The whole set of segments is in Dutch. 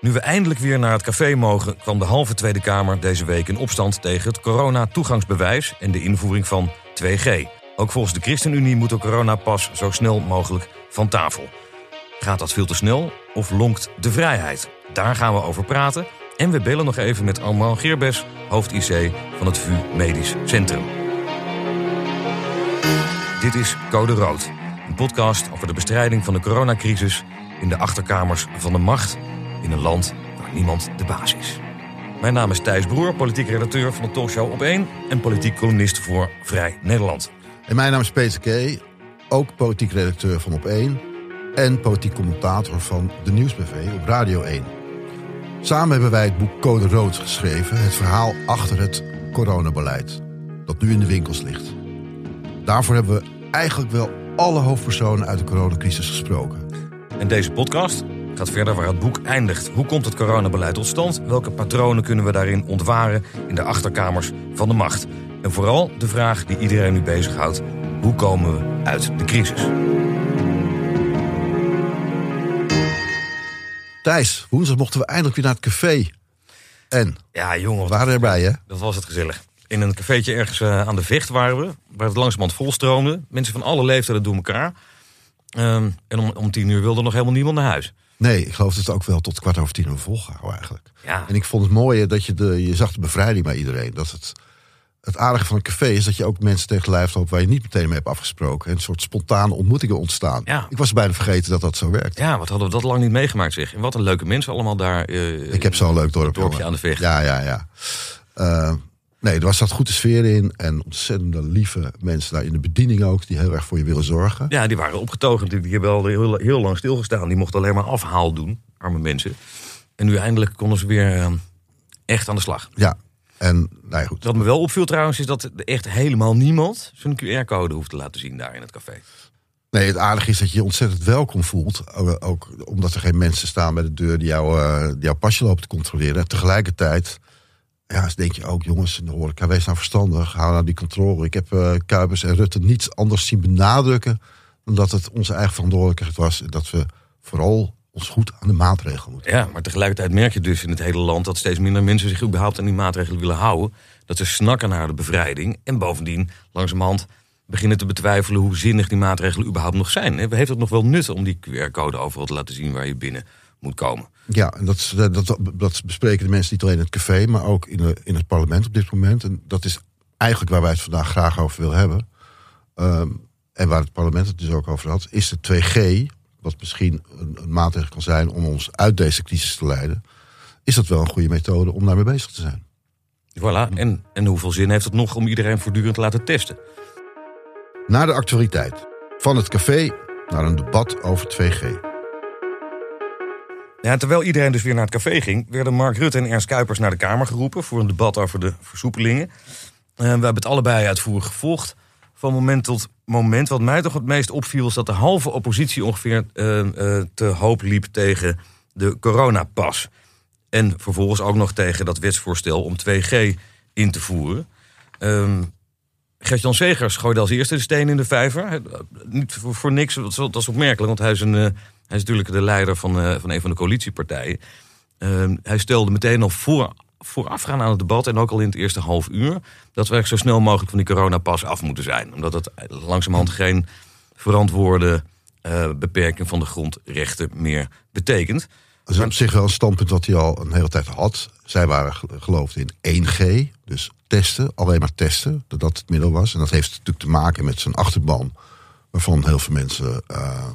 Nu we eindelijk weer naar het café mogen, kwam de halve Tweede Kamer deze week in opstand tegen het corona-toegangsbewijs en de invoering van 2G. Ook volgens de ChristenUnie moet de coronapas zo snel mogelijk van tafel. Gaat dat veel te snel of lonkt de vrijheid? Daar gaan we over praten. En we bellen nog even met Armand Geerbes, hoofd IC van het VU Medisch Centrum. Dit is Code Rood, een podcast over de bestrijding van de coronacrisis in de achterkamers van de macht in een land waar niemand de baas is. Mijn naam is Thijs Broer, politiek redacteur van de talkshow Op 1 en politiek columnist voor Vrij Nederland. En mijn naam is Peter K., ook politiek redacteur van Op 1 en politiek commentator van de Nieuwsbv op Radio 1. Samen hebben wij het boek Code Rood geschreven, het verhaal achter het coronabeleid, dat nu in de winkels ligt. Daarvoor hebben we eigenlijk wel alle hoofdpersonen uit de coronacrisis gesproken. En deze podcast gaat verder waar het boek eindigt. Hoe komt het coronabeleid tot stand? Welke patronen kunnen we daarin ontwaren in de achterkamers van de macht? En vooral de vraag die iedereen nu bezighoudt: hoe komen we uit de crisis? Thijs, woensdag mochten we eindelijk weer naar het café. En? Ja, jongen. We waren erbij, hè? Dat was het gezellig. In een cafeetje ergens uh, aan de Vecht waren we, waar het langzamerhand volstroomde. Mensen van alle leeftijden door elkaar. Um, en om, om tien uur wilde nog helemaal niemand naar huis. Nee, ik geloof dat het ook wel tot kwart over tien uur volgehouden eigenlijk. Ja. En ik vond het mooie dat je, de, je zag de bevrijding bij iedereen. Dat het, het aardige van een café is dat je ook mensen tegen lijf loopt waar je niet meteen mee hebt afgesproken. En een soort spontane ontmoetingen ontstaan. Ja. Ik was bijna vergeten dat dat zo werkt. Ja, wat hadden we dat lang niet meegemaakt zeg. En wat een leuke mensen allemaal daar. Uh, ik heb zo'n leuk dorp. dorpje aan de Vecht. Ja, ja, ja. Uh, nee, er was zat goede sfeer in. En ontzettende lieve mensen daar in de bediening ook. Die heel erg voor je willen zorgen. Ja, die waren opgetogen. Die hebben al heel, heel lang stilgestaan. Die mochten alleen maar afhaal doen. Arme mensen. En nu eindelijk konden ze weer uh, echt aan de slag. Ja, en nou ja, goed. Wat me wel opviel trouwens is dat echt helemaal niemand zijn QR-code hoeft te laten zien daar in het café. Nee, het aardige is dat je je ontzettend welkom voelt. Ook omdat er geen mensen staan bij de deur die, jou, uh, die jouw pasje lopen te controleren. En tegelijkertijd ja, dus denk je ook, jongens, in de horeca, wees nou verstandig. Hou nou die controle. Ik heb uh, Kuipers en Rutte niets anders zien benadrukken... dan dat het onze eigen verantwoordelijkheid was. En dat we vooral ons goed aan de maatregelen moeten Ja, maar tegelijkertijd merk je dus in het hele land... dat steeds minder mensen zich überhaupt aan die maatregelen willen houden. Dat ze snakken naar de bevrijding. En bovendien, langzamerhand, beginnen te betwijfelen... hoe zinnig die maatregelen überhaupt nog zijn. Heeft het nog wel nut om die QR-code overal te laten zien... waar je binnen moet komen? Ja, en dat, dat, dat bespreken de mensen niet alleen in het café... maar ook in, de, in het parlement op dit moment. En dat is eigenlijk waar wij het vandaag graag over willen hebben. Um, en waar het parlement het dus ook over had... is de 2G, wat misschien een, een maatregel kan zijn... om ons uit deze crisis te leiden... is dat wel een goede methode om daarmee bezig te zijn. Voilà, en, en hoeveel zin heeft het nog om iedereen voortdurend te laten testen? Na de actualiteit. Van het café naar een debat over 2G. Ja, terwijl iedereen dus weer naar het café ging, werden Mark Rutte en Ernst Kuipers naar de Kamer geroepen voor een debat over de versoepelingen. Uh, we hebben het allebei uitvoerig gevolgd. Van moment tot moment. Wat mij toch het meest opviel, is dat de halve oppositie ongeveer uh, uh, te hoop liep tegen de coronapas. En vervolgens ook nog tegen dat wetsvoorstel om 2G in te voeren. Um, Gert-Jan Segers gooide als eerste de steen in de vijver. Niet voor, voor niks, dat is opmerkelijk, want hij is een. Hij is natuurlijk de leider van, uh, van een van de coalitiepartijen. Uh, hij stelde meteen al voor, voorafgaan aan het debat... en ook al in het eerste half uur... dat we zo snel mogelijk van die coronapas af moeten zijn. Omdat het langzamerhand geen verantwoorde uh, beperking van de grondrechten meer betekent. Dat is op zich wel een standpunt dat hij al een hele tijd had. Zij waren geloofd in 1G, dus testen, alleen maar testen, dat dat het middel was. En dat heeft natuurlijk te maken met zijn achterban... waarvan heel veel mensen uh,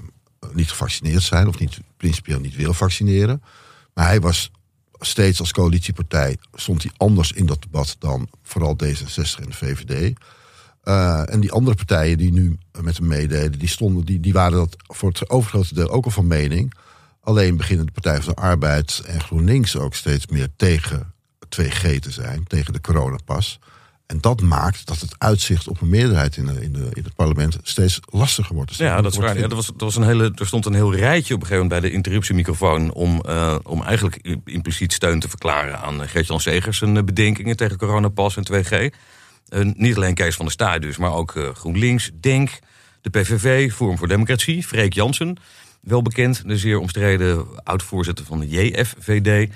niet gevaccineerd zijn of niet, principieel niet willen vaccineren. Maar hij was steeds als coalitiepartij, stond hij anders in dat debat dan vooral D66 en de VVD. Uh, en die andere partijen die nu met hem meededen, die, stonden, die, die waren dat voor het overgrote deel ook al van mening. Alleen beginnen de Partij van de Arbeid en GroenLinks ook steeds meer tegen 2G te zijn, tegen de coronapas. En dat maakt dat het uitzicht op een meerderheid in, de, in, de, in het parlement steeds lastiger wordt. Ja, dat is waar. Ja, dat was, was een hele, er stond een heel rijtje op een gegeven moment bij de interruptiemicrofoon om, uh, om eigenlijk impliciet steun te verklaren aan Gert-Jan Segers zijn bedenkingen tegen coronapas en 2G. Uh, niet alleen Kees van der Staaij dus, maar ook uh, GroenLinks, DENK, de PVV, Forum voor Democratie, Freek Jansen. wel bekend. De zeer omstreden oud-voorzitter van de JFVD.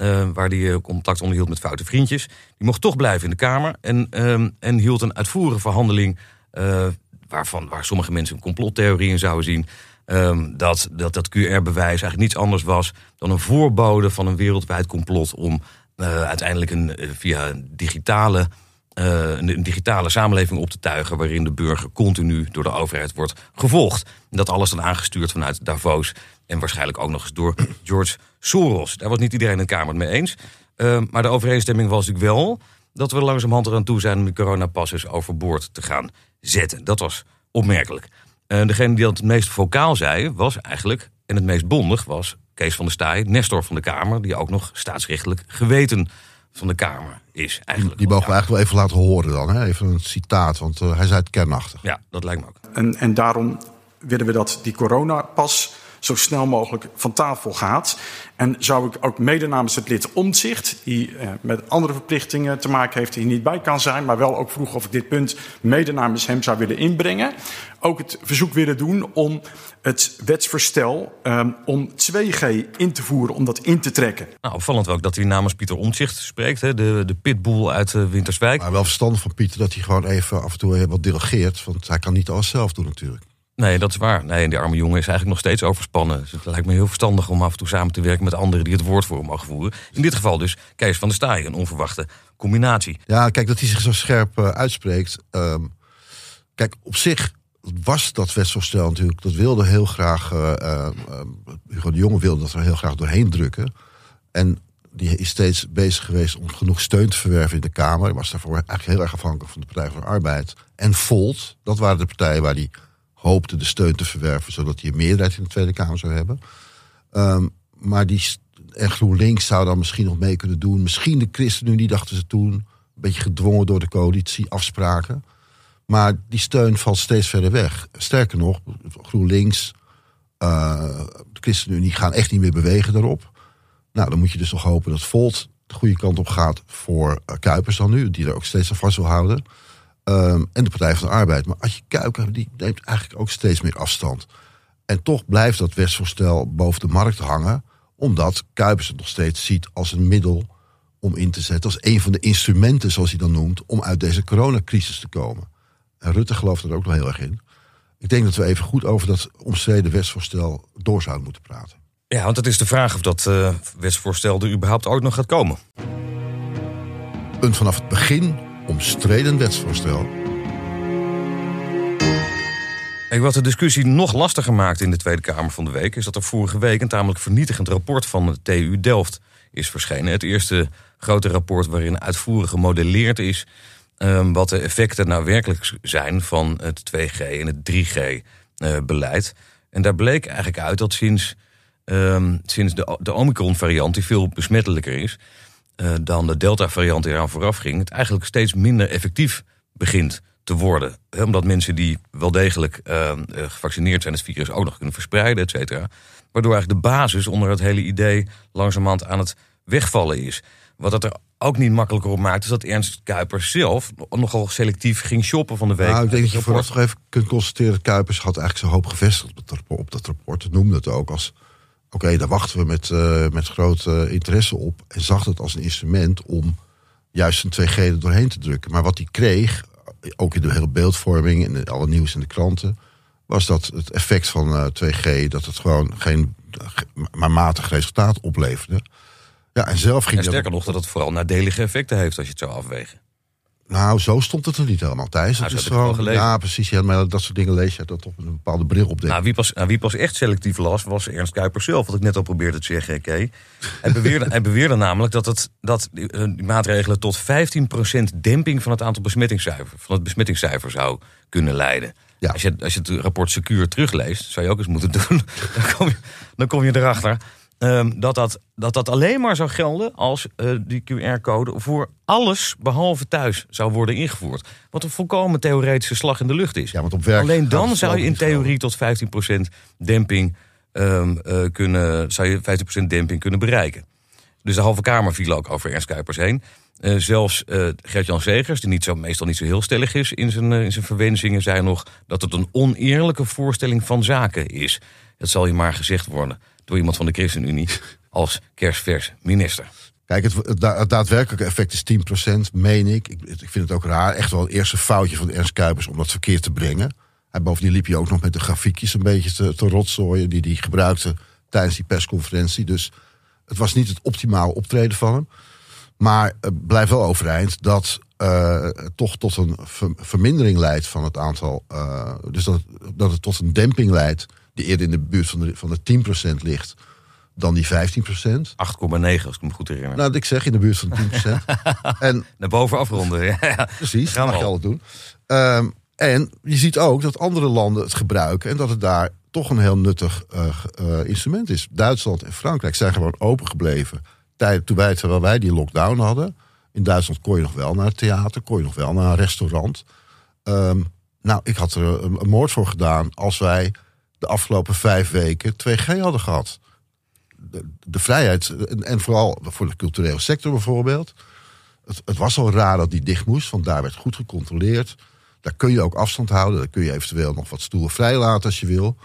Uh, waar hij contact onderhield met foute vriendjes. Die mocht toch blijven in de Kamer. En, uh, en hield een uitvoerige verhandeling. Uh, waarvan, waar sommige mensen een complottheorie in zouden zien. Um, dat dat, dat QR-bewijs eigenlijk niets anders was dan een voorbode van een wereldwijd complot om uh, uiteindelijk een, via digitale, een digitale samenleving op te tuigen. waarin de burger continu door de overheid wordt gevolgd. En dat alles dan aangestuurd vanuit Davos. En waarschijnlijk ook nog eens door George Soros. Daar was niet iedereen in de Kamer het mee eens. Uh, maar de overeenstemming was natuurlijk wel dat we langzamerhand eraan toe zijn om de coronapasses overboord te gaan zetten. Dat was opmerkelijk. Uh, degene die dat het meest vocaal zei, was eigenlijk, en het meest bondig, was Kees van der Staaij, Nestor van de Kamer, die ook nog staatsrechtelijk geweten van de Kamer is. Eigenlijk die mogen we eigenlijk wel even laten horen dan. Hè? Even een citaat, want uh, hij zei het kernachtig. Ja, dat lijkt me ook. En, en daarom willen we dat die coronapas zo snel mogelijk van tafel gaat. En zou ik ook mede namens het lid Omtzigt, die eh, met andere verplichtingen te maken heeft, die niet bij kan zijn, maar wel ook vroeg of ik dit punt mede namens hem zou willen inbrengen. Ook het verzoek willen doen om het wetsvoorstel um, om 2G in te voeren, om dat in te trekken. Nou, opvallend ook dat hij namens Pieter Omtzigt spreekt, hè, de, de pitbull uit uh, Winterswijk. Maar wel verstandig van Pieter dat hij gewoon even af en toe wat delegeert, want hij kan niet alles zelf doen natuurlijk. Nee, dat is waar. Nee, die arme jongen is eigenlijk nog steeds overspannen. Dus het lijkt me heel verstandig om af en toe samen te werken met anderen die het woord voor hem mogen voeren. In dit geval dus Kees van der Staaij, een onverwachte combinatie. Ja, kijk, dat hij zich zo scherp uh, uitspreekt. Um, kijk, op zich was dat wetsvoorstel natuurlijk, dat wilde heel graag, uh, uh, Hugo de Jonge wilde dat er heel graag doorheen drukken. En die is steeds bezig geweest om genoeg steun te verwerven in de Kamer. Hij was daarvoor eigenlijk heel erg afhankelijk van de Partij van de Arbeid. En Volt, dat waren de partijen waar die hoopte de steun te verwerven, zodat hij een meerderheid in de Tweede Kamer zou hebben. Um, maar die en GroenLinks zou dan misschien nog mee kunnen doen. Misschien de ChristenUnie dachten ze toen. Een beetje gedwongen door de coalitieafspraken. Maar die steun valt steeds verder weg. Sterker nog, GroenLinks, uh, de ChristenUnie gaan echt niet meer bewegen daarop. Nou, dan moet je dus nog hopen dat Volt de goede kant op gaat voor uh, Kuipers dan nu. Die er ook steeds aan vast wil houden. Um, en de Partij van de Arbeid. Maar als je Kuiken, die neemt eigenlijk ook steeds meer afstand. En toch blijft dat wetsvoorstel boven de markt hangen. Omdat Kuipers het nog steeds ziet als een middel om in te zetten. Als een van de instrumenten, zoals hij dan noemt, om uit deze coronacrisis te komen. En Rutte gelooft er ook nog heel erg in. Ik denk dat we even goed over dat omstreden wetsvoorstel door zouden moeten praten. Ja, want het is de vraag of dat uh, wetsvoorstel er überhaupt ooit nog gaat komen. Een vanaf het begin omstreden wetsvoorstel. Wat de discussie nog lastiger maakt in de Tweede Kamer van de week... is dat er vorige week een tamelijk vernietigend rapport van de TU Delft is verschenen. Het eerste grote rapport waarin uitvoerig gemodelleerd is... Um, wat de effecten nou werkelijk zijn van het 2G en het 3G-beleid. Uh, en daar bleek eigenlijk uit dat sinds, um, sinds de, de Omicron-variant, die veel besmettelijker is... Uh, dan de Delta-variant eraan vooraf ging, het eigenlijk steeds minder effectief begint te worden. He, omdat mensen die wel degelijk uh, gevaccineerd zijn, het virus ook nog kunnen verspreiden, et cetera. Waardoor eigenlijk de basis onder het hele idee langzamerhand aan het wegvallen is. Wat dat er ook niet makkelijker op maakt, is dat Ernst Kuipers zelf nogal selectief ging shoppen van de week. Nou, ik denk dat je vooraf nog even kunt constateren dat Kuipers had eigenlijk zijn hoop gevestigd op dat rapport. Dat noemde het ook als Oké, okay, daar wachten we met, uh, met groot uh, interesse op. En zag het als een instrument om juist een 2G er doorheen te drukken. Maar wat hij kreeg, ook in de hele beeldvorming en alle nieuws in de kranten, was dat het effect van uh, 2G, dat het gewoon geen maar matig resultaat opleverde. Ja, en zelf ging en sterker nog, dat het vooral nadelige effecten heeft als je het zou afwegen. Nou, zo stond het er niet helemaal, Thijs. Nou, het is gewoon, ja, precies. Ja, maar dat soort dingen lees je dat op een bepaalde bril op. Nou, wie, pas, nou, wie pas echt selectief las, was Ernst Kuipers zelf. Wat ik net al probeerde te zeggen. Hij, beweerde, hij beweerde namelijk dat, het, dat die, die maatregelen tot 15% demping van het aantal besmettingscijfer, van het besmettingscijfer zou kunnen leiden. Ja. Als, je, als je het rapport secuur terugleest, zou je ook eens moeten doen. dan, kom je, dan kom je erachter Um, dat, dat, dat dat alleen maar zou gelden als uh, die QR-code voor alles behalve thuis zou worden ingevoerd. Wat een volkomen theoretische slag in de lucht is. Ja, want op werk alleen dan zou je in theorie tot 15% demping um, uh, kunnen, zou je 15% demping kunnen bereiken. Dus de halve Kamer viel ook over Ernst Kuipers heen. Uh, zelfs Gert-Jan Zegers, die niet zo, meestal niet zo heel stellig is in zijn, in zijn verwensingen, zei nog dat het een oneerlijke voorstelling van zaken is. Dat zal je maar gezegd worden door iemand van de ChristenUnie als kerstvers minister. Kijk, het, daadwerkelijke effect is 10%, meen ik. ik. ik. vind het ook raar. Echt wel het eerste foutje van Ernst Kuipers om dat verkeerd te brengen. En bovendien liep je ook nog met de grafiekjes een beetje te, te rotzooien... die hij gebruikte tijdens die persconferentie. Dus het was niet het optimale optreden van hem. Maar het blijft wel overeind dat uh, toch tot een vermindering leidt van het aantal. Uh, dus dat, dat het tot een demping leidt, die eerder in de buurt van de, van de 10% ligt dan die 15%. 8,9 als ik me goed herinner. Nou, ik zeg in de buurt van 10%. en, Naar boven afronden, ja. Precies, dat mag je altijd doen. Um, en je ziet ook dat andere landen het gebruiken en dat het daar toch een heel nuttig uh, uh, instrument is. Duitsland en Frankrijk zijn gewoon open gebleven. Tijd, toen wij, terwijl wij die lockdown hadden. In Duitsland kon je nog wel naar het theater, kon je nog wel naar een restaurant. Um, nou, ik had er een, een, moord voor gedaan als wij de afgelopen vijf weken 2G hadden gehad. De, de vrijheid, en, vooral voor de culturele sector bijvoorbeeld. Het, het, was al raar dat die dicht moest, want daar werd goed gecontroleerd. Daar kun je ook afstand houden. Daar kun je eventueel nog wat stoelen vrijlaten als je wil.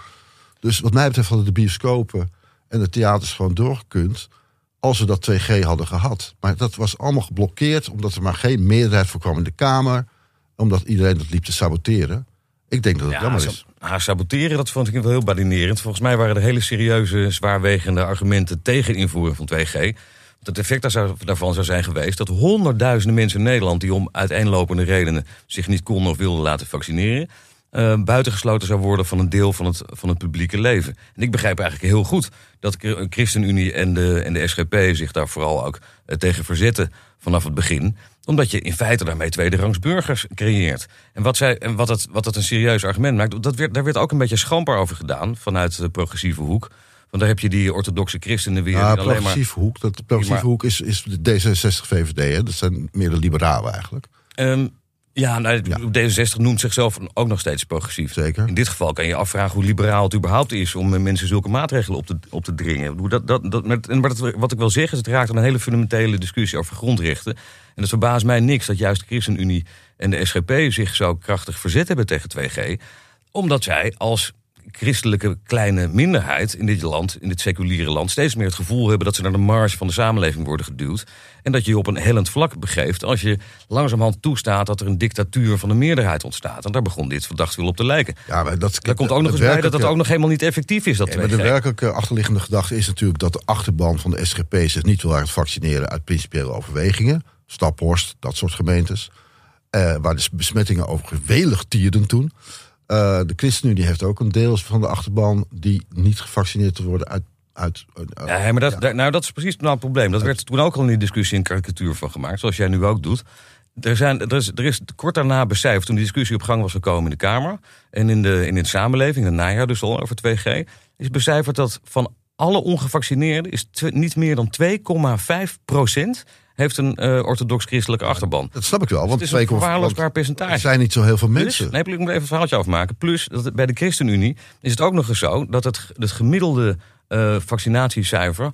Dus wat mij betreft hadden de bioscopen en de theaters gewoon doorgekund als we dat 2G hadden gehad. Maar dat was allemaal geblokkeerd omdat er maar geen meerderheid voor kwam in de Kamer. Omdat iedereen dat liep te saboteren. Ik denk dat het ja, jammer is. Haar saboteren, dat vond ik wel heel badinerend. Volgens mij waren er hele serieuze, zwaarwegende argumenten tegen invoering van 2G. Het effect daarvan zou zijn geweest dat honderdduizenden mensen in Nederland... die om uiteenlopende redenen zich niet konden of wilden laten vaccineren... Uh, buitengesloten zou worden van een deel van het, van het publieke leven. En ik begrijp eigenlijk heel goed dat de ChristenUnie en de, en de SGP zich daar vooral ook uh, tegen verzetten vanaf het begin. Omdat je in feite daarmee tweederangs burgers creëert. En wat, zij, en wat, het, wat het een serieus argument maakt, dat werd, daar werd ook een beetje schamper over gedaan vanuit de progressieve hoek. Want daar heb je die orthodoxe christenen weer. Ja, progressieve maar... hoek. Dat, de progressieve hoek is, is de D66-VVD. Dat zijn meer de liberalen eigenlijk. Um, ja, nou, D66 noemt zichzelf ook nog steeds progressief. Zeker. In dit geval kan je afvragen hoe liberaal het überhaupt is om mensen zulke maatregelen op te, op te dringen. Hoe dat, dat, dat, met, en wat ik wil zeggen is, het raakt aan een hele fundamentele discussie over grondrechten. En het verbaast mij niks dat juist de ChristenUnie en de SGP zich zo krachtig verzet hebben tegen 2G. Omdat zij als christelijke kleine minderheid in dit land, in dit seculiere land, steeds meer het gevoel hebben dat ze naar de marge van de samenleving worden geduwd. En dat je je op een hellend vlak begeeft als je langzamerhand toestaat dat er een dictatuur van de meerderheid ontstaat. En daar begon dit verdacht wel op te lijken. Ja, maar dat, daar komt ook nog eens bij dat dat ook nog helemaal niet effectief is. Dat ja, maar de werkelijke achterliggende gedachte is natuurlijk dat de achterban van de SGP zich niet wil laten vaccineren uit principiële overwegingen. Staphorst, dat soort gemeentes. Uh, waar de besmettingen overigens welig tierden toen. Uh, de ChristenUnie heeft ook een deel van de achterban die niet gevaccineerd te worden uit. uit uh, ja, maar dat, nou, dat is precies nou het probleem. Dat werd toen ook al in die discussie een karikatuur van gemaakt, zoals jij nu ook doet. Er, zijn, er, is, er is kort daarna becijferd, toen die discussie op gang was gekomen in de Kamer en in de, in de samenleving, in het najaar dus al over 2G, is becijferd dat van alle ongevaccineerden is niet meer dan 2,5 procent heeft een uh, orthodox-christelijke achterban. Dat snap ik wel. Want het is een verwaarloosbaar percentage. Er zijn niet zo heel veel mensen. nee, ik moet even een verhaaltje afmaken. Plus, dat bij de ChristenUnie is het ook nog eens zo... dat het, het gemiddelde uh, vaccinatiecijfer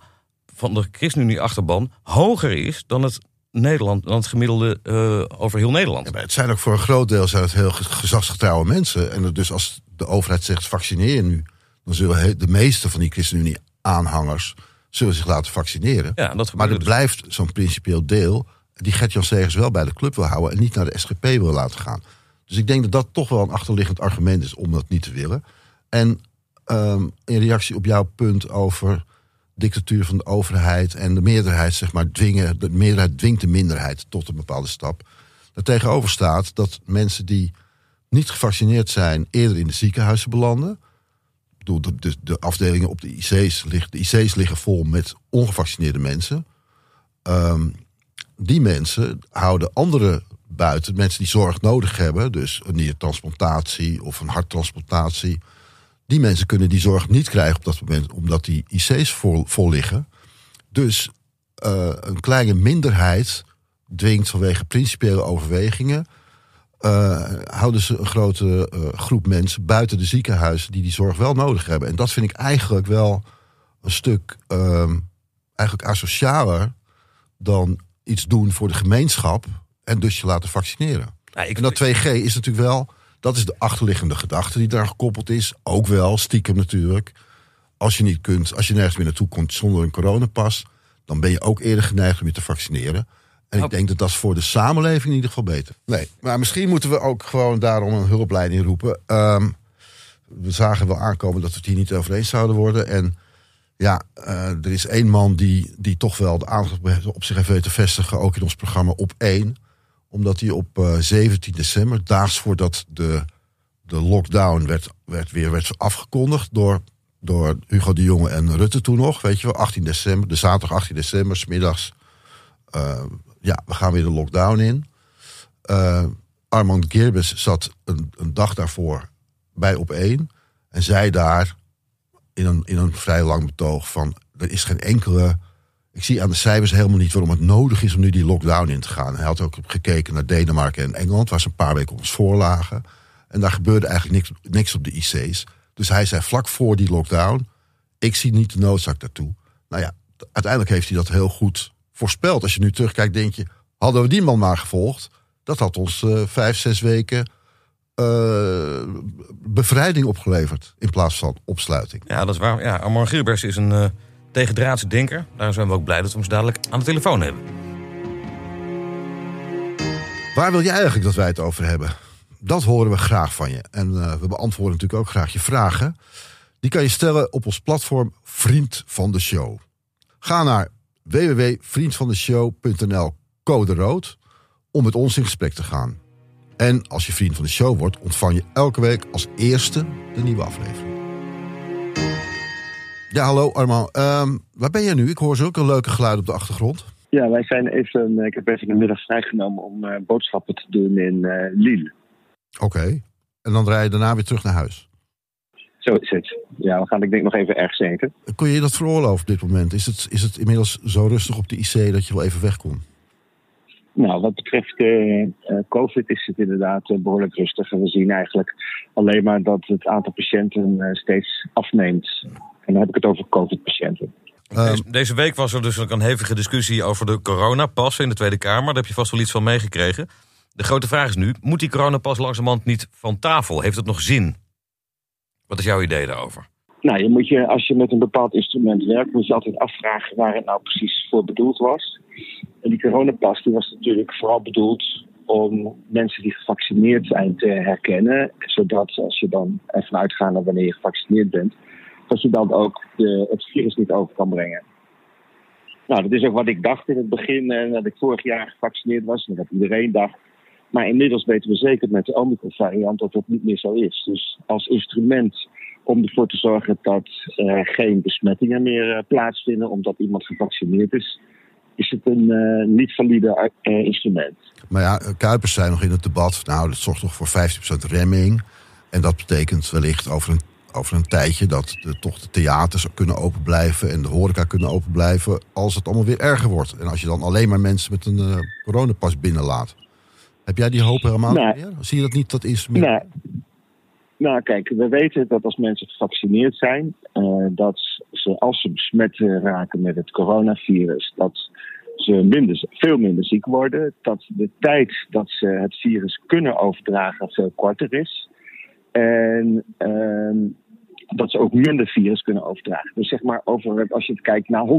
van de ChristenUnie-achterban... hoger is dan het Nederland, dan het gemiddelde uh, over heel Nederland. Ja, het zijn ook voor een groot deel zijn het heel gezagsgetrouwe mensen. En dus als de overheid zegt vaccineer je nu... dan zullen de meeste van die ChristenUnie-aanhangers zullen zich laten vaccineren. Ja, dat maar er dus. blijft zo'n principieel deel die Gert-Jan Segers wel bij de club wil houden en niet naar de SGP wil laten gaan. Dus ik denk dat dat toch wel een achterliggend argument is om dat niet te willen. En um, in reactie op jouw punt over dictatuur van de overheid en de meerderheid, zeg maar, dwingen, de meerderheid dwingt de minderheid tot een bepaalde stap. Daartegenover staat dat mensen die niet gevaccineerd zijn eerder in de ziekenhuizen belanden de, de, de, afdelingen op de IC's, liggen, de IC's liggen vol met ongevaccineerde mensen. Um, die mensen houden andere buiten, mensen die zorg nodig hebben, dus een niertransplantatie of een harttransplantatie. Die mensen kunnen die zorg niet krijgen op dat moment, omdat die IC's vol, vol liggen. Dus uh, een kleine minderheid dwingt vanwege principiële overwegingen uh, houden ze een grote uh, groep mensen buiten de ziekenhuizen die die zorg wel nodig hebben. En dat vind ik eigenlijk wel een stuk uh, eigenlijk asocialer dan iets doen voor de gemeenschap en dus je laten vaccineren. Ja, ik, En dat 2G is natuurlijk wel, dat is de achterliggende gedachte die daar gekoppeld is. Ook wel, stiekem natuurlijk. Als je niet kunt, als je nergens meer naartoe komt zonder een coronapas, dan ben je ook eerder geneigd om je te vaccineren. En ik denk dat dat is voor de samenleving in ieder geval beter. Nee, maar misschien moeten we ook gewoon daarom een hulpleiding roepen. Ehm, we zagen wel aankomen dat we het hier niet over eens zouden worden. En ja, eh, er is één man die, die toch wel de aandacht op zich heeft weten te vestigen, ook in ons programma op één. Omdat hij op eh, 17 december, daags voordat de, de lockdown werd, werd, weer werd afgekondigd door, door Hugo de Jonge en Rutte toen nog, weet je wel, 18 december, de zaterdag 18 december, smiddags. eh ja, we gaan weer de lockdown in. Eh, Armand Gerbes zat een, een dag daarvoor bij op één en zei daar in een, in een vrij lang betoog van er is geen enkele. Ik zie aan de cijfers helemaal niet waarom het nodig is om nu die lockdown in te gaan. Hij had ook gekeken naar Denemarken en Engeland, waar ze een paar weken ons voor lagen. En daar gebeurde eigenlijk niks, niks op de IC's. Dus hij zei vlak voor die lockdown: Ik zie niet de noodzaak daartoe. Nou ja, uiteindelijk heeft hij dat heel goed voorspeld. Als je nu terugkijkt, denk je: hadden we die man maar gevolgd, dat had ons eh, vijf, zes weken eh, bevrijding opgeleverd in plaats van opsluiting. Ja, dat is waar. Ja, Armand Gilbers is een eh tegendraadse denker. Daarom zijn we ook blij dat we hem zo dadelijk aan de telefoon hebben. Waar wil je eigenlijk dat wij het over hebben? Dat horen we graag van je. En we beantwoorden natuurlijk ook graag je vragen. Die kan je stellen op ons platform Vriend van de Show. Ga naar www.vriendvandeshow.nl code rood om met ons in gesprek te gaan. En als je vriend van de show wordt, ontvang je elke week als eerste de nieuwe aflevering. Ja, hallo Armand. Ehm, waar ben je nu? Ik hoor zulke leuke geluiden op de achtergrond. Ja, wij zijn even, ik heb even de middag vrijgenomen om eh, boodschappen te doen in eh Lille. Oké. En dan rij je daarna weer terug naar huis. Zo is het. Ja, we gaan ik denk nog even ergens eten. Kon je je dat veroorloven op dit moment? Is het, is het inmiddels zo rustig op de IC dat je wel even weg kon? Nou, wat betreft eh, eh, COVID is het inderdaad eh, behoorlijk rustig. En we zien eigenlijk alleen maar dat het aantal patiënten eh, steeds afneemt. En dan heb ik het over COVID-patiënten. Ehm, Deze, deze week was er dus ook een hevige discussie over de coronapas in de Tweede Kamer. Daar heb je vast wel iets van meegekregen. De grote vraag is nu, moet die coronapas langzamerhand niet van tafel? Heeft het nog zin? Wat is jouw idee daarover? Nou, je moet je, als je met een bepaald instrument werkt, moet je altijd afvragen waar het nou precies voor bedoeld was. En die coronapas die was natuurlijk vooral bedoeld om mensen die gevaccineerd zijn te herkennen. Zodat als je dan ervan uitgaat dat wanneer je gevaccineerd bent, dat je dan ook de, het virus niet over kan brengen. Nou, dat is ook wat ik dacht in het begin, eh, dat ik vorig jaar gevaccineerd was en dat iedereen dacht. Maar inmiddels weten we zeker met de Omicron-variant dat dat niet meer zo is. Dus als instrument om ervoor te zorgen dat er geen besmettingen meer eh, plaatsvinden omdat iemand gevaccineerd is, is het een eh, niet valide instrument. maar ja, Kuipers zei nog in het debat... nou, dat zorgt toch voor 15% remming. En dat betekent wellicht over een, een tijdje... dat de, toch de theaters kunnen open blijven... en de horeca kunnen open blijven als het allemaal weer erger wordt. En als je dan alleen maar mensen met een coronapas binnenlaat. Heb jij die hoop helemaal Nee. niet meer? Zie je dat niet, dat instrument? Nou, nou, kijk, we weten dat als mensen gevaccineerd zijn, eh, dat ze als ze besmet raken met het coronavirus, dat ze minder, veel minder ziek worden. Dat de tijd dat ze het virus kunnen overdragen veel korter is. En ehm, dat ze ook minder virus kunnen overdragen. Dus zeg maar, over, als je het kijkt naar 100.000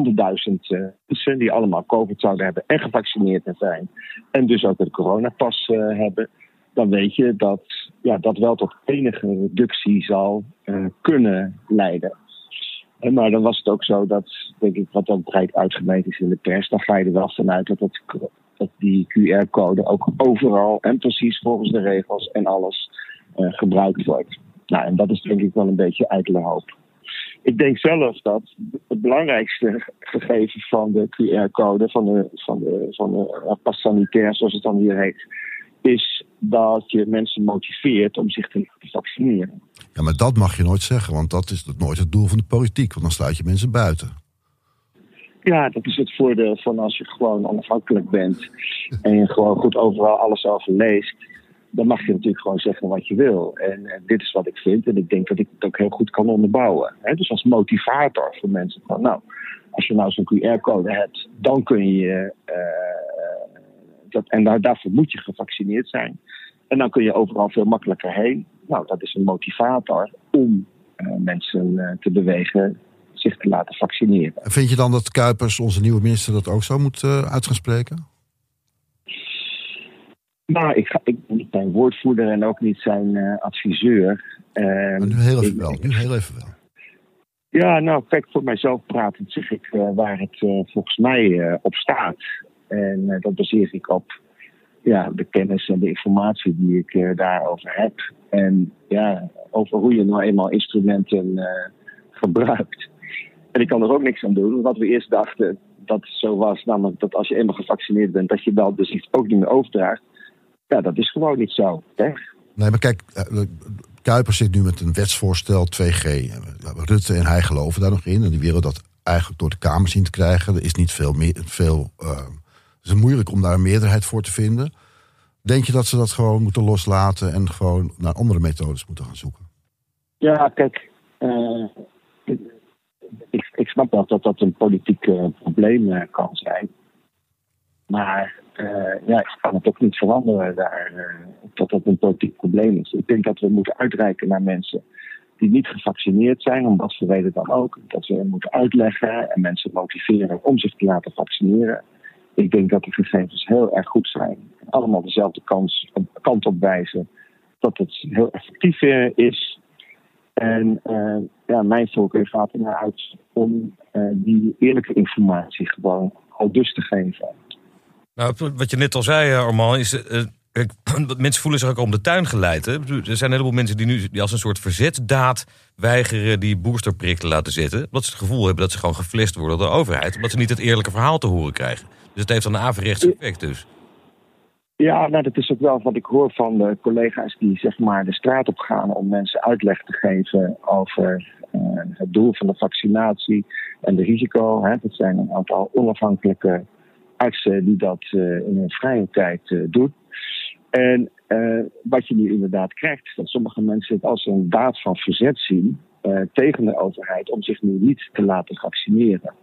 eh, mensen die allemaal COVID zouden hebben en gevaccineerd zijn. En dus ook een coronapas eh, hebben dan weet je dat ja, dat wel tot enige reductie zal eh, kunnen leiden. En maar dan was het ook zo dat, denk ik, wat ook breed uitgemeten is in de pers, dan ga je er wel vanuit dat, het, dat die QR-code ook overal en precies volgens de regels en alles gebruikt wordt. Nou, en dat is denk ik wel een beetje ijdele hoop. Ik denk zelf dat het belangrijkste gegeven van de QR-code, van de, van de, van de pas sanitair, zoals het dan hier heet, is dat je mensen motiveert om zich te laten vaccineren. Ja, maar dat mag je nooit zeggen, want dat is nooit het doel van de politiek. Want dan sluit je mensen buiten. Ja, dat is het voordeel van als je gewoon onafhankelijk bent en je gewoon goed overal alles over leest. Dan mag je natuurlijk gewoon zeggen wat je wil. En, eh, dit is wat ik vind. En ik denk dat ik het ook heel goed kan onderbouwen. Dus als motivator voor mensen van nou, als je nou zo'n QR-code hebt, dan kun je eh, dat, en daar, daarvoor moet je gevaccineerd zijn. En dan kun je overal veel makkelijker heen. Nou, dat is een motivator om mensen te bewegen zich te laten vaccineren. Vind je dan dat Kuipers, onze nieuwe minister, dat ook zo moet uh, uit gaan spreken? Nou, ik, ga, ik ben niet zijn woordvoerder en ook niet zijn uh, adviseur. Uh, maar nu heel even wel. Nu heel even wel. Ja, nou, kijk, voor mijzelf pratend zeg ik uh, waar het volgens mij op staat. En dat baseer ik op ja, de kennis en de informatie die ik daarover heb. En ja, over hoe je nou eenmaal instrumenten gebruikt. En ik kan er ook niks aan doen. Wat we eerst dachten dat het zo was, namelijk dat als je eenmaal gevaccineerd bent, dat je wel de ziekte ook niet meer overdraagt. Ja, dat is gewoon niet zo. Hè? Nee, maar kijk, eh, Kuiper zit nu met een wetsvoorstel 2G. Rutte en hij geloven daar nog in. En die willen dat eigenlijk door de Kamer zien te krijgen. Er is niet veel meer. Veel, uh, het is moeilijk om daar een meerderheid voor te vinden. Denk je dat ze dat gewoon moeten loslaten en gewoon naar andere methodes moeten gaan zoeken? Ja, kijk, uh, ik, ik snap wel dat dat een politiek uh, probleem kan zijn. Maar uh, ja, ik kan het ook niet veranderen daar, dat dat een politiek probleem is. Ik denk dat we moeten uitreiken naar mensen die niet gevaccineerd zijn, om wat voor reden dan ook. Dat we moeten uitleggen en mensen motiveren om zich te laten vaccineren. Ik denk dat de gegevens heel erg goed zijn. Allemaal dezelfde kans, kant op wijzen dat het heel effectief is. En ja, mijn voorkeur gaat ernaar uit om die eerlijke informatie gewoon al dus te geven. Nou, wat je net al zei, Armand, is. Uh, mensen voelen zich ook om de tuin geleid. Hè? Er zijn een heleboel mensen die nu die als een soort verzetsdaad weigeren die boosterprik te laten zetten. Omdat ze het gevoel hebben dat ze gewoon geflest worden door de overheid. Omdat ze niet het eerlijke verhaal te horen krijgen. Dus het heeft dan een averechts effect dus. Ja, nou, dat is ook wel wat ik hoor van collega's die zeg maar de straat op gaan om mensen uitleg te geven over het doel van de vaccinatie en de risico. Hè. Dat zijn een aantal onafhankelijke artsen die dat uh, in hun vrije tijd uh, doen. En wat je nu inderdaad krijgt, dat sommige mensen het als een daad van verzet zien tegen de overheid om zich nu niet te laten vaccineren.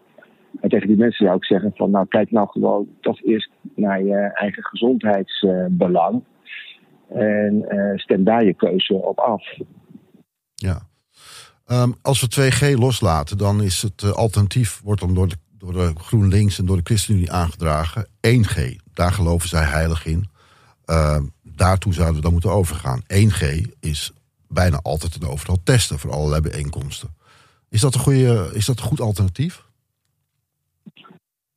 En tegen die mensen zou ik zeggen van nou kijk nou gewoon toch eerst naar je eigen gezondheidsbelang. en stem daar je keuze op af. Ja. Um, als we 2G loslaten, dan is het alternatief, wordt dan door de, door de GroenLinks en door de ChristenUnie aangedragen, 1G. Daar geloven zij heilig in. Uh, daartoe zouden we dan moeten overgaan. 1G is bijna altijd en overal testen voor allerlei bijeenkomsten. Is dat een, goede, is dat een goed alternatief?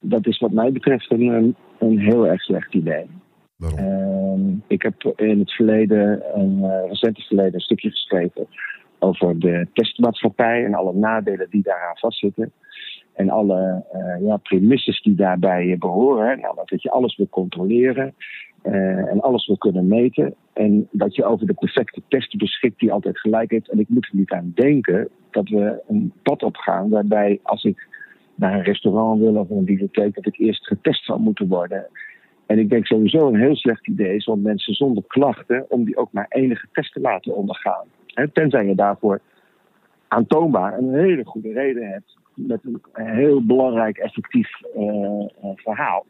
dat is wat mij betreft een, een heel erg slecht idee. Uh, ik heb in het verleden, een uh, recente verleden, een stukje geschreven over de testmaatschappij en alle nadelen die daaraan vastzitten. En alle uh, ja, premisses die daarbij behoren. Nou, dat je alles wil controleren uh, en alles wil kunnen meten. En dat je over de perfecte test beschikt die altijd gelijk heeft. En ik moet er niet aan denken dat we een pad opgaan waarbij als ik naar een restaurant wil of een bibliotheek, dat ik eerst getest zou moeten worden. En ik denk sowieso een heel slecht idee is om mensen zonder klachten, om die ook maar enige test te laten ondergaan. tenzij je daarvoor aantoonbaar een hele goede reden hebt met een heel belangrijk effectief uh, verhaal.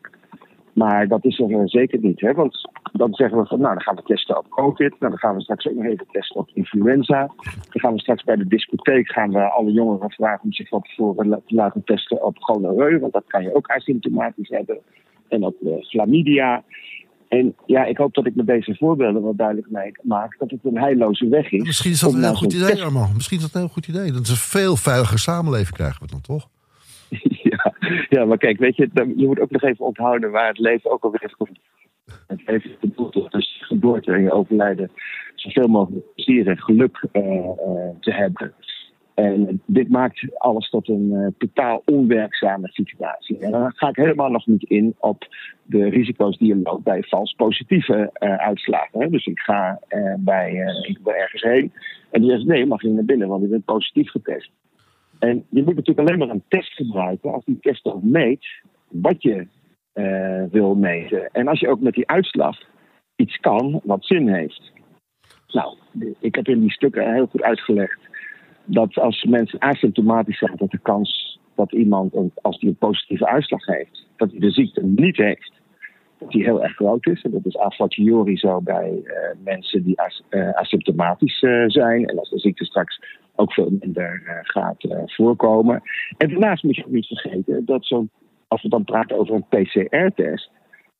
Maar dat is er zeker niet. Hè? Want dan zeggen we van, nou, dan gaan we testen op COVID. Nou, dan gaan we straks ook nog even testen op influenza. Dan gaan we straks bij de discotheek gaan we alle jongeren vragen om zich van tevoren te laten testen op gonoreu. Want dat kan je ook asymptomatisch hebben. En op uh, chlamydia. En ja, ik hoop dat ik met deze voorbeelden wat duidelijk maak dat het een heilloze weg is. Misschien is dat een heel goed idee, Arman. Misschien is dat een heel goed idee. Dat is een veel veiliger samenleving krijgen we dan toch? ja, ja, maar kijk, weet je, je moet ook nog even onthouden waar het leven ook alweer komt. Het leven is bedoeld dus geboorte en je overlijden zoveel mogelijk plezier en geluk uh, uh, te hebben. En dit maakt alles tot een uh, totaal onwerkzame situatie. En dan ga ik helemaal nog niet in op de risico's die je loopt bij vals positieve uitslagen. Hè. Dus ik ga bij ik ben ergens heen en die zegt: nee, mag je naar binnen, want ik ben positief getest. En je moet natuurlijk alleen maar een test gebruiken als die test ook meet wat je wil meten. En als je ook met die uitslag iets kan wat zin heeft. Nou, ik heb in die stukken heel goed uitgelegd dat als mensen asymptomatisch zijn, dat de kans dat iemand, als die een positieve uitslag heeft, dat hij de ziekte niet heeft, dat die heel erg groot is. En dat is a fortiori zo bij mensen die as, asymptomatisch zijn. En als de ziekte straks ook veel minder gaat voorkomen. En daarnaast moet je ook niet vergeten dat zo, als we dan praten over een PCR-test,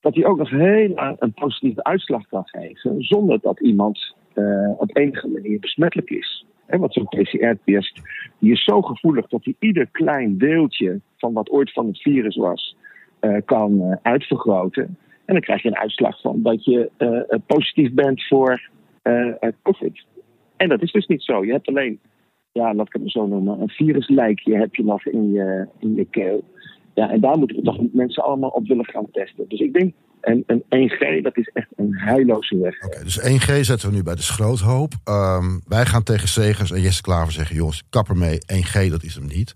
dat die ook nog heel lang een positieve uitslag kan geven, zonder dat iemand op enige manier besmettelijk is. En wat zo'n PCR-test, die is zo gevoelig dat hij ieder klein deeltje van wat ooit van het virus was, uh, kan uh, uitvergroten. En dan krijg je een uitslag van dat je uh, positief bent voor COVID. En dat is dus niet zo. Je hebt alleen, ja, laat ik het maar zo noemen, een viruslijkje heb je nog in je, in je keel. Ja, en daar moeten we toch mensen allemaal op willen gaan testen. Dus ik denk en een 1G, dat is echt een heilloze weg. Oké, dus 1G zetten we nu bij de schroothoop. Um, wij gaan tegen Segers en Jesse Klaver zeggen... jongens, kapper mee, 1G, dat is hem niet.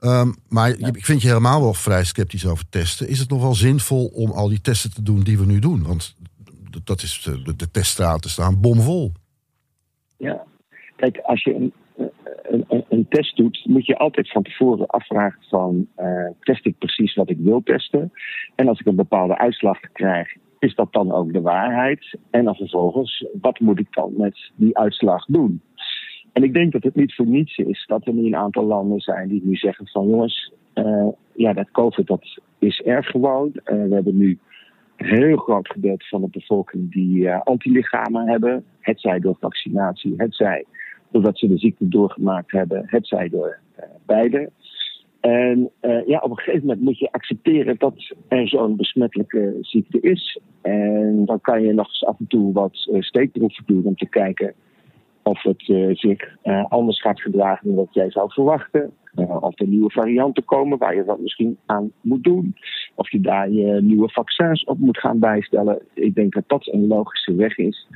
Um, maar ja. ik vind je helemaal wel vrij sceptisch over testen. Is het nog wel zinvol om al die testen te doen die we nu doen? Want dat is de, de teststraten staan bomvol. Ja, kijk, als je een, een, test doet, moet je altijd van tevoren afvragen van uh, test ik precies wat ik wil testen? En als ik een bepaalde uitslag krijg, is dat dan ook de waarheid? En dan vervolgens, wat moet ik dan met die uitslag doen? En ik denk dat het niet voor niets is dat er nu een aantal landen zijn die nu zeggen van jongens, uh, ja, dat COVID dat is erg gewoon. Uh, we hebben nu een heel groot gedeelte van de bevolking die antilichamen hebben. Het zij door vaccinatie, het zij doordat ze de ziekte doorgemaakt hebben, het zij door beide. En uh, ja, op een gegeven moment moet je accepteren dat er zo'n besmettelijke ziekte is. En dan kan je nog eens af en toe wat uh, steekproeven doen om te kijken of het zich anders gaat gedragen dan wat jij zou verwachten. of er nieuwe varianten komen waar je wat misschien aan moet doen. Of je daar je nieuwe vaccins op moet gaan bijstellen. Ik denk dat dat een logische weg is.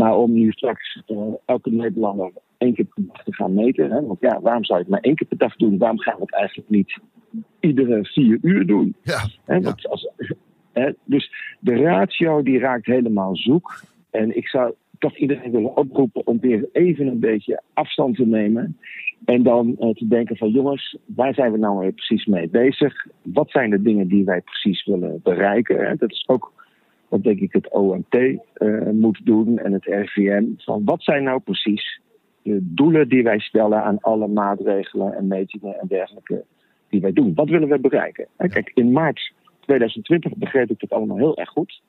Maar om nu straks elke Nederlander één keer per dag te gaan meten. Hè? Want ja, waarom zou je het maar één keer per dag doen? Waarom gaan we het eigenlijk niet iedere vier uur doen? Ja, hè? Want als, hè? Dus de ratio die raakt helemaal zoek. En ik zou toch iedereen willen oproepen om weer even een beetje afstand te nemen. En dan uh, te denken van jongens, waar zijn we nou weer precies mee bezig? Wat zijn de dingen die wij precies willen bereiken? Hè? Dat is ook wat denk ik het OMT uh, moet doen en het RVM. Van wat zijn nou precies de doelen die wij stellen aan alle maatregelen en metingen en dergelijke die wij doen. Wat willen we bereiken? Kijk, in maart 2020 begreep ik het allemaal heel erg goed.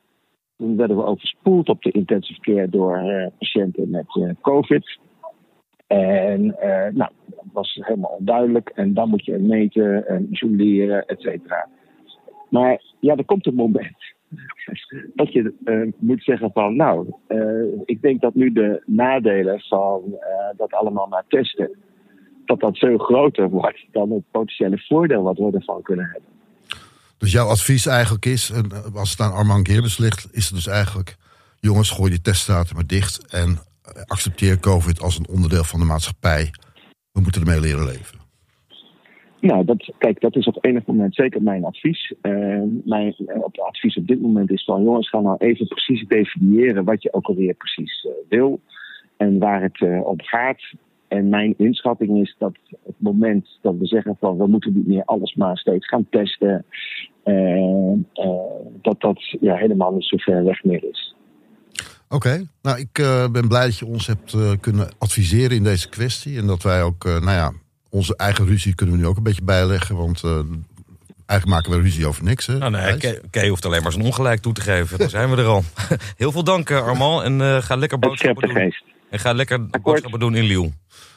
Toen werden we overspoeld op de intensive care door uh, patiënten met uh, COVID. En nou, dat was helemaal onduidelijk. En dan moet je meten en isoleren, et cetera. Maar ja, er komt een moment dat je uh, moet zeggen van, nou, uh, ik denk dat nu de nadelen van uh, dat allemaal maar testen, dat dat veel groter wordt dan het potentiële voordeel wat we ervan kunnen hebben. Dus jouw advies eigenlijk is, en als het aan Armand Gerbers ligt, is het dus eigenlijk, jongens, gooi die teststraten maar dicht en accepteer COVID als een onderdeel van de maatschappij. We moeten ermee leren leven. Nou, dat, kijk, dat is op enig moment zeker mijn advies. Uh, mijn op advies op dit moment is van jongens, ga nou even precies definiëren wat je ook alweer precies uh, wil en waar het uh, om gaat. En mijn inschatting is dat het moment dat we zeggen van we moeten niet meer alles maar steeds gaan testen, dat dat ja, helemaal niet zo ver weg meer is. Oké, nou ik ben blij dat je ons hebt kunnen adviseren in deze kwestie en dat wij ook, nou ja, onze eigen ruzie kunnen we nu ook een beetje bijleggen. Want uh, eigenlijk maken we ruzie over niks. Hè, nou, nee, Kay hoeft alleen maar zijn ongelijk toe te geven. Dan zijn we er al. Heel veel dank, uh, Armand. En uh, ga lekker boodschappen doen. Geest. En ga lekker Akkoord. boodschappen doen in Lille.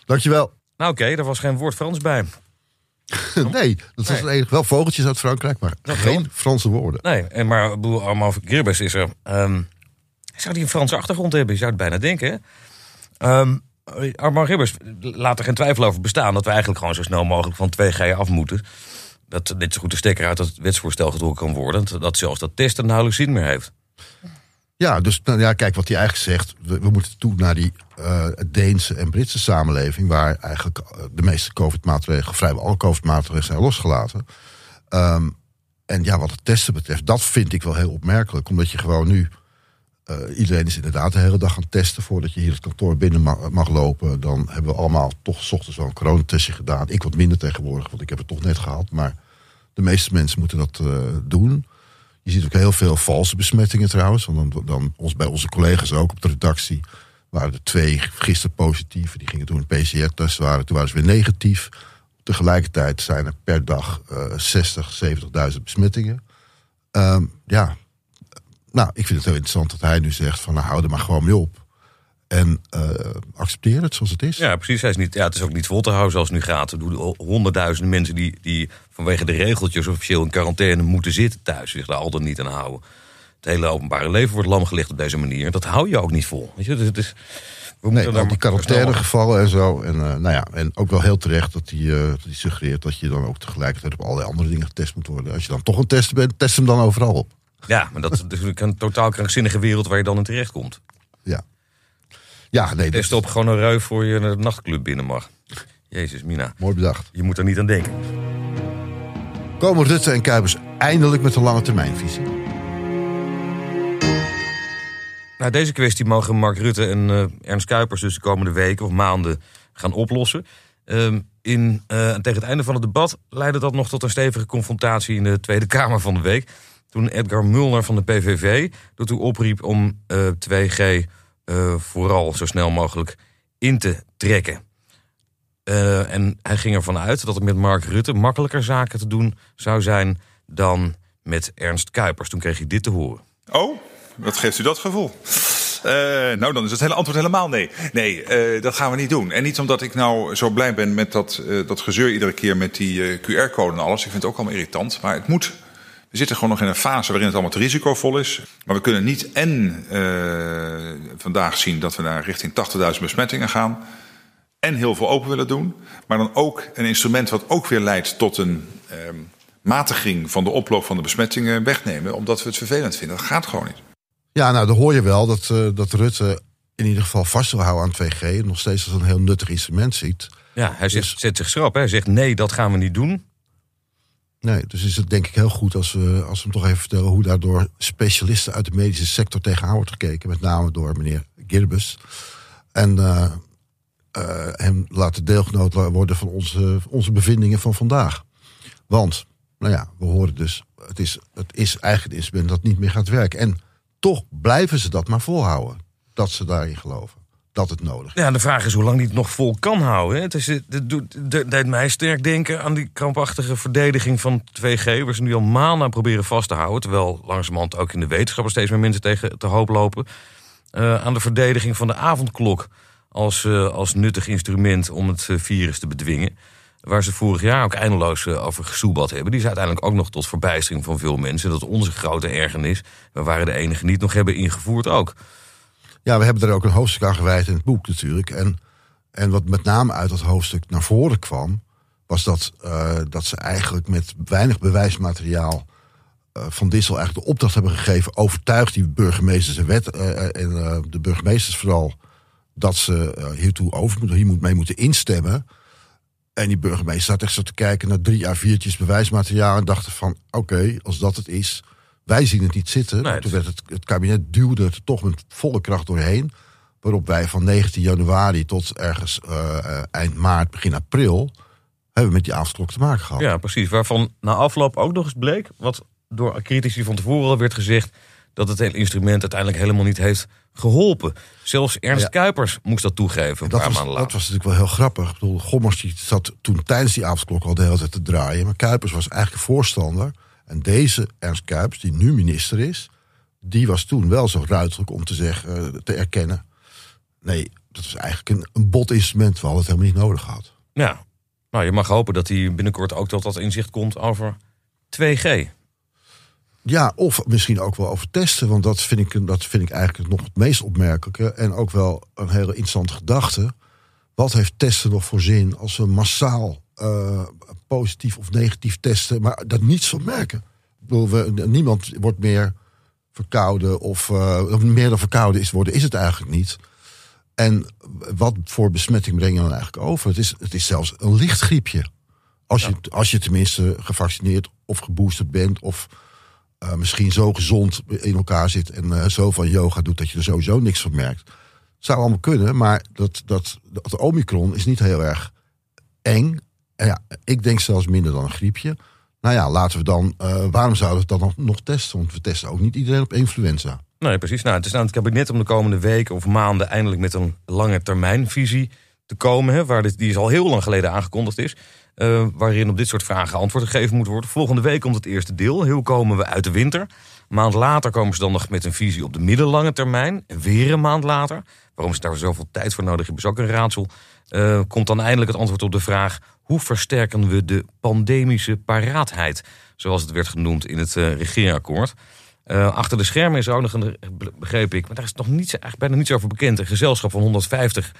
Dankjewel. Nou oké, okay, er was geen woord Frans bij. nee, dat was nee. wel vogeltjes uit Frankrijk, maar dat geen wel. Franse woorden. Nee, en maar Armand Gerbes is er. Um, zou die een Franse achtergrond hebben? Je zou het bijna denken. Um, Armand Ribbers, laat er geen twijfel over bestaan dat we eigenlijk gewoon zo snel mogelijk van 2G af moeten. Dat dit zo goed de stekker uit het wetsvoorstel getrokken kan worden. Dat zelfs dat testen nauwelijks zin meer heeft. Ja, dus nou, ja, kijk wat hij eigenlijk zegt. We, moeten toe naar die uh, Deense en Britse samenleving. Waar eigenlijk de meeste COVID-maatregelen, vrijwel alle COVID-maatregelen zijn losgelaten. Um, en ja, wat het testen betreft, dat vind ik wel heel opmerkelijk. Omdat je gewoon nu uh, iedereen is inderdaad de hele dag aan testen voordat je hier het kantoor binnen mag, lopen. Dan hebben we allemaal toch s ochtends wel een coronatestje gedaan. Ik wat minder tegenwoordig, want ik heb het toch net gehad. Maar de meeste mensen moeten dat uh, doen. Je ziet ook heel veel valse besmettingen trouwens. Want dan, dan ons, bij onze collega's ook op de redactie waren er twee gisteren positief. Die gingen toen een PCR-test waren. Toen waren ze weer negatief. Tegelijkertijd zijn er per dag uh, 60, 70.000 besmettingen. Um, ja, nou, ik vind het heel interessant dat hij nu zegt van nou, hou er maar gewoon mee op. En uh, accepteer het zoals het is. Ja, precies. Hij is niet, ja, het is ook niet vol te houden zoals het nu gaat. Er doen honderdduizenden mensen die, die vanwege de regeltjes officieel in quarantaine moeten zitten thuis. Zich daar altijd niet aan houden. Het hele openbare leven wordt lamgelegd op deze manier. Dat hou je ook niet vol. Weet je? Dus het is, we nee, al die quarantainegevallen en zo. En, uh, nou ja, en ook wel heel terecht dat hij uh, suggereert dat je dan ook tegelijkertijd op allerlei andere dingen getest moet worden. Als je dan toch een test bent, test hem dan overal op. Ja, maar dat is natuurlijk een totaal krankzinnige wereld waar je dan in terecht komt. Ja. Ja, nee. Test op gewoon een rui voor je naar de nachtclub binnen mag. Jezus, Mina. Mooi bedacht. Je moet er niet aan denken. Komen Rutte en Kuipers eindelijk met een lange termijnvisie? Nou, deze kwestie mogen Mark Rutte en uh, Ernst Kuipers dus de komende weken of maanden gaan oplossen. Uh, in, uh, tegen het einde van het debat leidde dat nog tot een stevige confrontatie in de Tweede Kamer van de week. Toen Edgar Mulner van de PVV ertoe opriep om 2G uh, vooral zo snel mogelijk in te trekken. Uh, en hij ging ervan uit dat het met Mark Rutte makkelijker zaken te doen zou zijn dan met Ernst Kuipers. Toen kreeg hij dit te horen. Oh, wat geeft u dat gevoel? Nou, dan is het hele antwoord helemaal nee. Nee, dat gaan we niet doen. En niet omdat ik nou zo blij ben met dat, dat gezeur iedere keer met die QR-code en alles. Ik vind het ook allemaal irritant. Maar het moet we zitten gewoon nog in een fase waarin het allemaal te risicovol is. Maar we kunnen niet en uh, vandaag zien dat we naar richting 80.000 besmettingen gaan. En heel veel open willen doen. Maar dan ook een instrument wat ook weer leidt tot een uh, matiging van de oploop van de besmettingen wegnemen. Omdat we het vervelend vinden. Dat gaat gewoon niet. Ja, nou dan hoor je wel dat, uh, dat Rutte in ieder geval vast wil houden aan 2G. Nog steeds als een heel nuttig instrument ziet. Ja, hij zegt, dus... zet zich schrap. Hij zegt nee, dat gaan we niet doen. Nee, dus is het denk ik heel goed als we, als we hem toch even vertellen hoe daardoor specialisten uit de medische sector tegenaan wordt gekeken. Met name door meneer Girbus. En uh, uh, hem laten deelgenoot worden van onze, onze bevindingen van vandaag. Want, nou ja, we horen dus, het is, het is eigenlijk een instrument dat niet meer gaat werken. En toch blijven ze dat maar volhouden, dat ze daarin geloven dat het nodig is. Ja, de vraag is hoe lang die het nog vol kan houden. Het, is, het doet, deed mij sterk denken aan die krampachtige verdediging van 2G... waar ze nu al maanden proberen vast te houden... terwijl langzamerhand ook in de wetenschappen steeds meer mensen tegen te hoop lopen... Uh, aan de verdediging van de avondklok als, uh, als nuttig instrument om het uh, virus te bedwingen. Waar ze vorig jaar ook eindeloos over gesoebad hebben. Die is uiteindelijk ook nog tot verbijstering van veel mensen. Dat onze grote ergernis, we waren de enige niet, nog hebben ingevoerd ook. Ja, we hebben er ook een hoofdstuk aan gewijd in het boek natuurlijk. En, en wat met name uit dat hoofdstuk naar voren kwam, was dat, uh, dat ze eigenlijk met weinig bewijsmateriaal uh, van Dissel eigenlijk de opdracht hebben gegeven, overtuigd die burgemeesters en, wet, uh, en de burgemeesters vooral, dat ze hiertoe over moeten, hier mee moeten instemmen. En die burgemeester zat echt zo te kijken naar drie A4'tjes bewijsmateriaal en dachten van oké, als dat het is, wij zien het niet zitten. Nee, Toen werd het, het kabinet duwde het toch met volle kracht doorheen. Waarop wij van 19 januari tot ergens uh, eind maart, begin april... hebben met die avondklok te maken gehad. Ja, precies. Waarvan na afloop ook nog eens bleek... wat door critici van tevoren al werd gezegd... dat het hele instrument uiteindelijk helemaal niet heeft geholpen. Zelfs Ernst Kuipers moest dat toegeven een dat paar was, maanden later. Dat was natuurlijk wel heel grappig. Ik bedoel, Gommers die zat toen tijdens die avondklok al de hele tijd te draaien. Maar Kuipers was eigenlijk voorstander en deze Ernst Kuipers, die nu minister is, die was toen wel zo ruiterlijk om te zeggen, eh, te erkennen. Nee, dat is eigenlijk een, een bot instrument. We hadden het helemaal niet nodig gehad. Ja, nou je mag hopen dat hij binnenkort ook tot dat inzicht komt over 2G. Ja, of misschien ook wel over testen. Want dat vind ik, dat vind ik eigenlijk nog het meest opmerkelijke. En ook wel een hele interessante gedachte. Wat heeft testen nog voor zin als we massaal uh, positief of negatief testen, maar dat niets van merken. Ik bedoel, we, niemand wordt meer verkouden of, uh, meer dan verkouden is worden, is het eigenlijk niet. En wat voor besmetting breng je dan eigenlijk over? Het is, het is zelfs een licht griepje. Als, je, als je tenminste gevaccineerd of geboosterd bent of uh, misschien zo gezond in elkaar zit en uh, zo van yoga doet dat je er sowieso niks van merkt. Zou allemaal kunnen, maar dat, dat, dat Omicron is niet heel erg eng ja, ik denk zelfs minder dan een griepje. Nou ja, laten we dan. eh, waarom zouden we dan nog, testen? Want we testen ook niet iedereen op influenza. Nee, precies. Nou, het is aan het kabinet om de komende weken of maanden eindelijk met een lange termijnvisie te komen. Hè, waar dit, die is al heel lang geleden aangekondigd is. eh, waarin op dit soort vragen antwoord gegeven moet worden. Volgende week komt het eerste deel. Hoe komen we uit de winter? Een maand later komen ze dan nog met een visie op de middellange termijn. En weer een maand later. Waarom ze daar zoveel tijd voor nodig hebben, is ook een raadsel. Eh, komt dan eindelijk het antwoord op de vraag: hoe versterken we de pandemische paraatheid? Zoals het werd genoemd in het eh regeerakkoord. Eh, achter de schermen is ook nog een, begreep ik, maar daar is nog niet, eigenlijk bijna niets over bekend. Een gezelschap van 150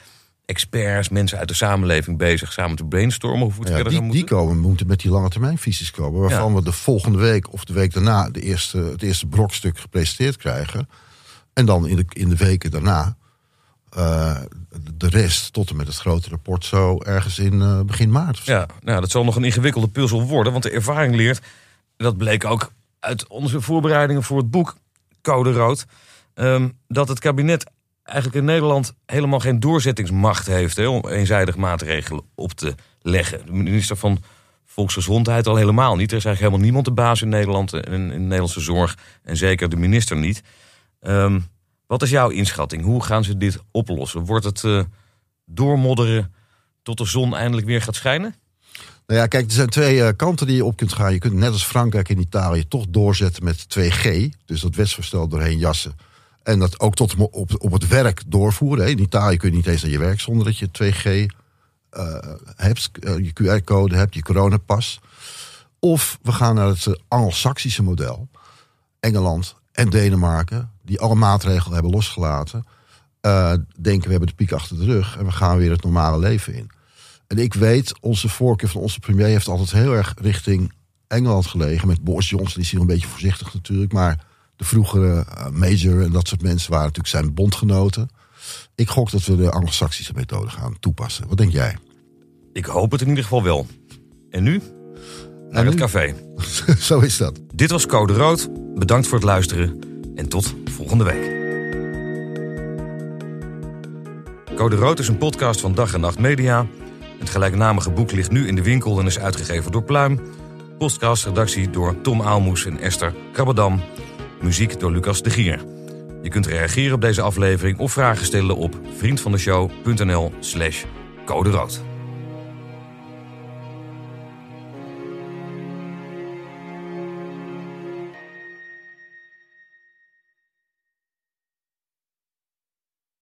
experts, mensen uit de samenleving bezig samen te brainstormen. Hoe het Ja, die, die komen, moeten met die lange termijnvisies komen. Waarvan Ja. we de volgende week of de week daarna de eerste, het eerste brokstuk gepresenteerd krijgen. En dan in de, in de weken daarna eh, de rest tot en met het grote rapport zo ergens in eh, begin maart. Ja, nou, dat zal nog een ingewikkelde puzzel worden. Want de ervaring leert, dat bleek ook uit onze voorbereidingen voor het boek Code Rood, ehm, dat het kabinet eigenlijk in Nederland helemaal geen doorzettingsmacht heeft om eenzijdig maatregelen op te leggen. De minister van Volksgezondheid al helemaal niet. Er is eigenlijk helemaal niemand de baas in Nederland en in de Nederlandse zorg. En zeker de minister niet. Ehm, wat is jouw inschatting? Hoe gaan ze dit oplossen? Wordt het eh, doormodderen tot de zon eindelijk weer gaat schijnen? Nou ja, kijk, er zijn twee eh, kanten die je op kunt gaan. Je kunt net als Frankrijk en Italië toch doorzetten met 2G. Dus dat wetsvoorstel doorheen jassen. En dat ook tot op, op het werk doorvoeren. In Italië kun je niet eens naar je werk zonder dat je 2G eh, hebt. je QR-code hebt, je coronapas. Of we gaan naar het Anglo-Saxische model. Engeland en Denemarken, die alle maatregelen hebben losgelaten. eh, denken we hebben de piek achter de rug en we gaan weer het normale leven in. En ik weet, onze voorkeur van onze premier heeft altijd heel erg richting Engeland gelegen. Met Boris Johnson, die is hier een beetje voorzichtig natuurlijk. Maar de vroegere eh, Major en dat soort mensen waren natuurlijk zijn bondgenoten. Ik gok dat we de Anglo-Saxische methode gaan toepassen. Wat denk jij? Ik hoop het in ieder geval wel. En nu? Naar En het café. Zo is dat. Dit was Code Rood. Bedankt voor het luisteren en tot volgende week. Code Rood is een podcast van Dag en Nacht Media. Het gelijknamige boek ligt nu in de winkel en is uitgegeven door Pluim. Podcastredactie door Tom Aalmoes en Esther Krabbedam. Muziek door Lucas de Gier. Je kunt reageren op deze aflevering of vragen stellen op vriendvandeshow.nl slash code rood.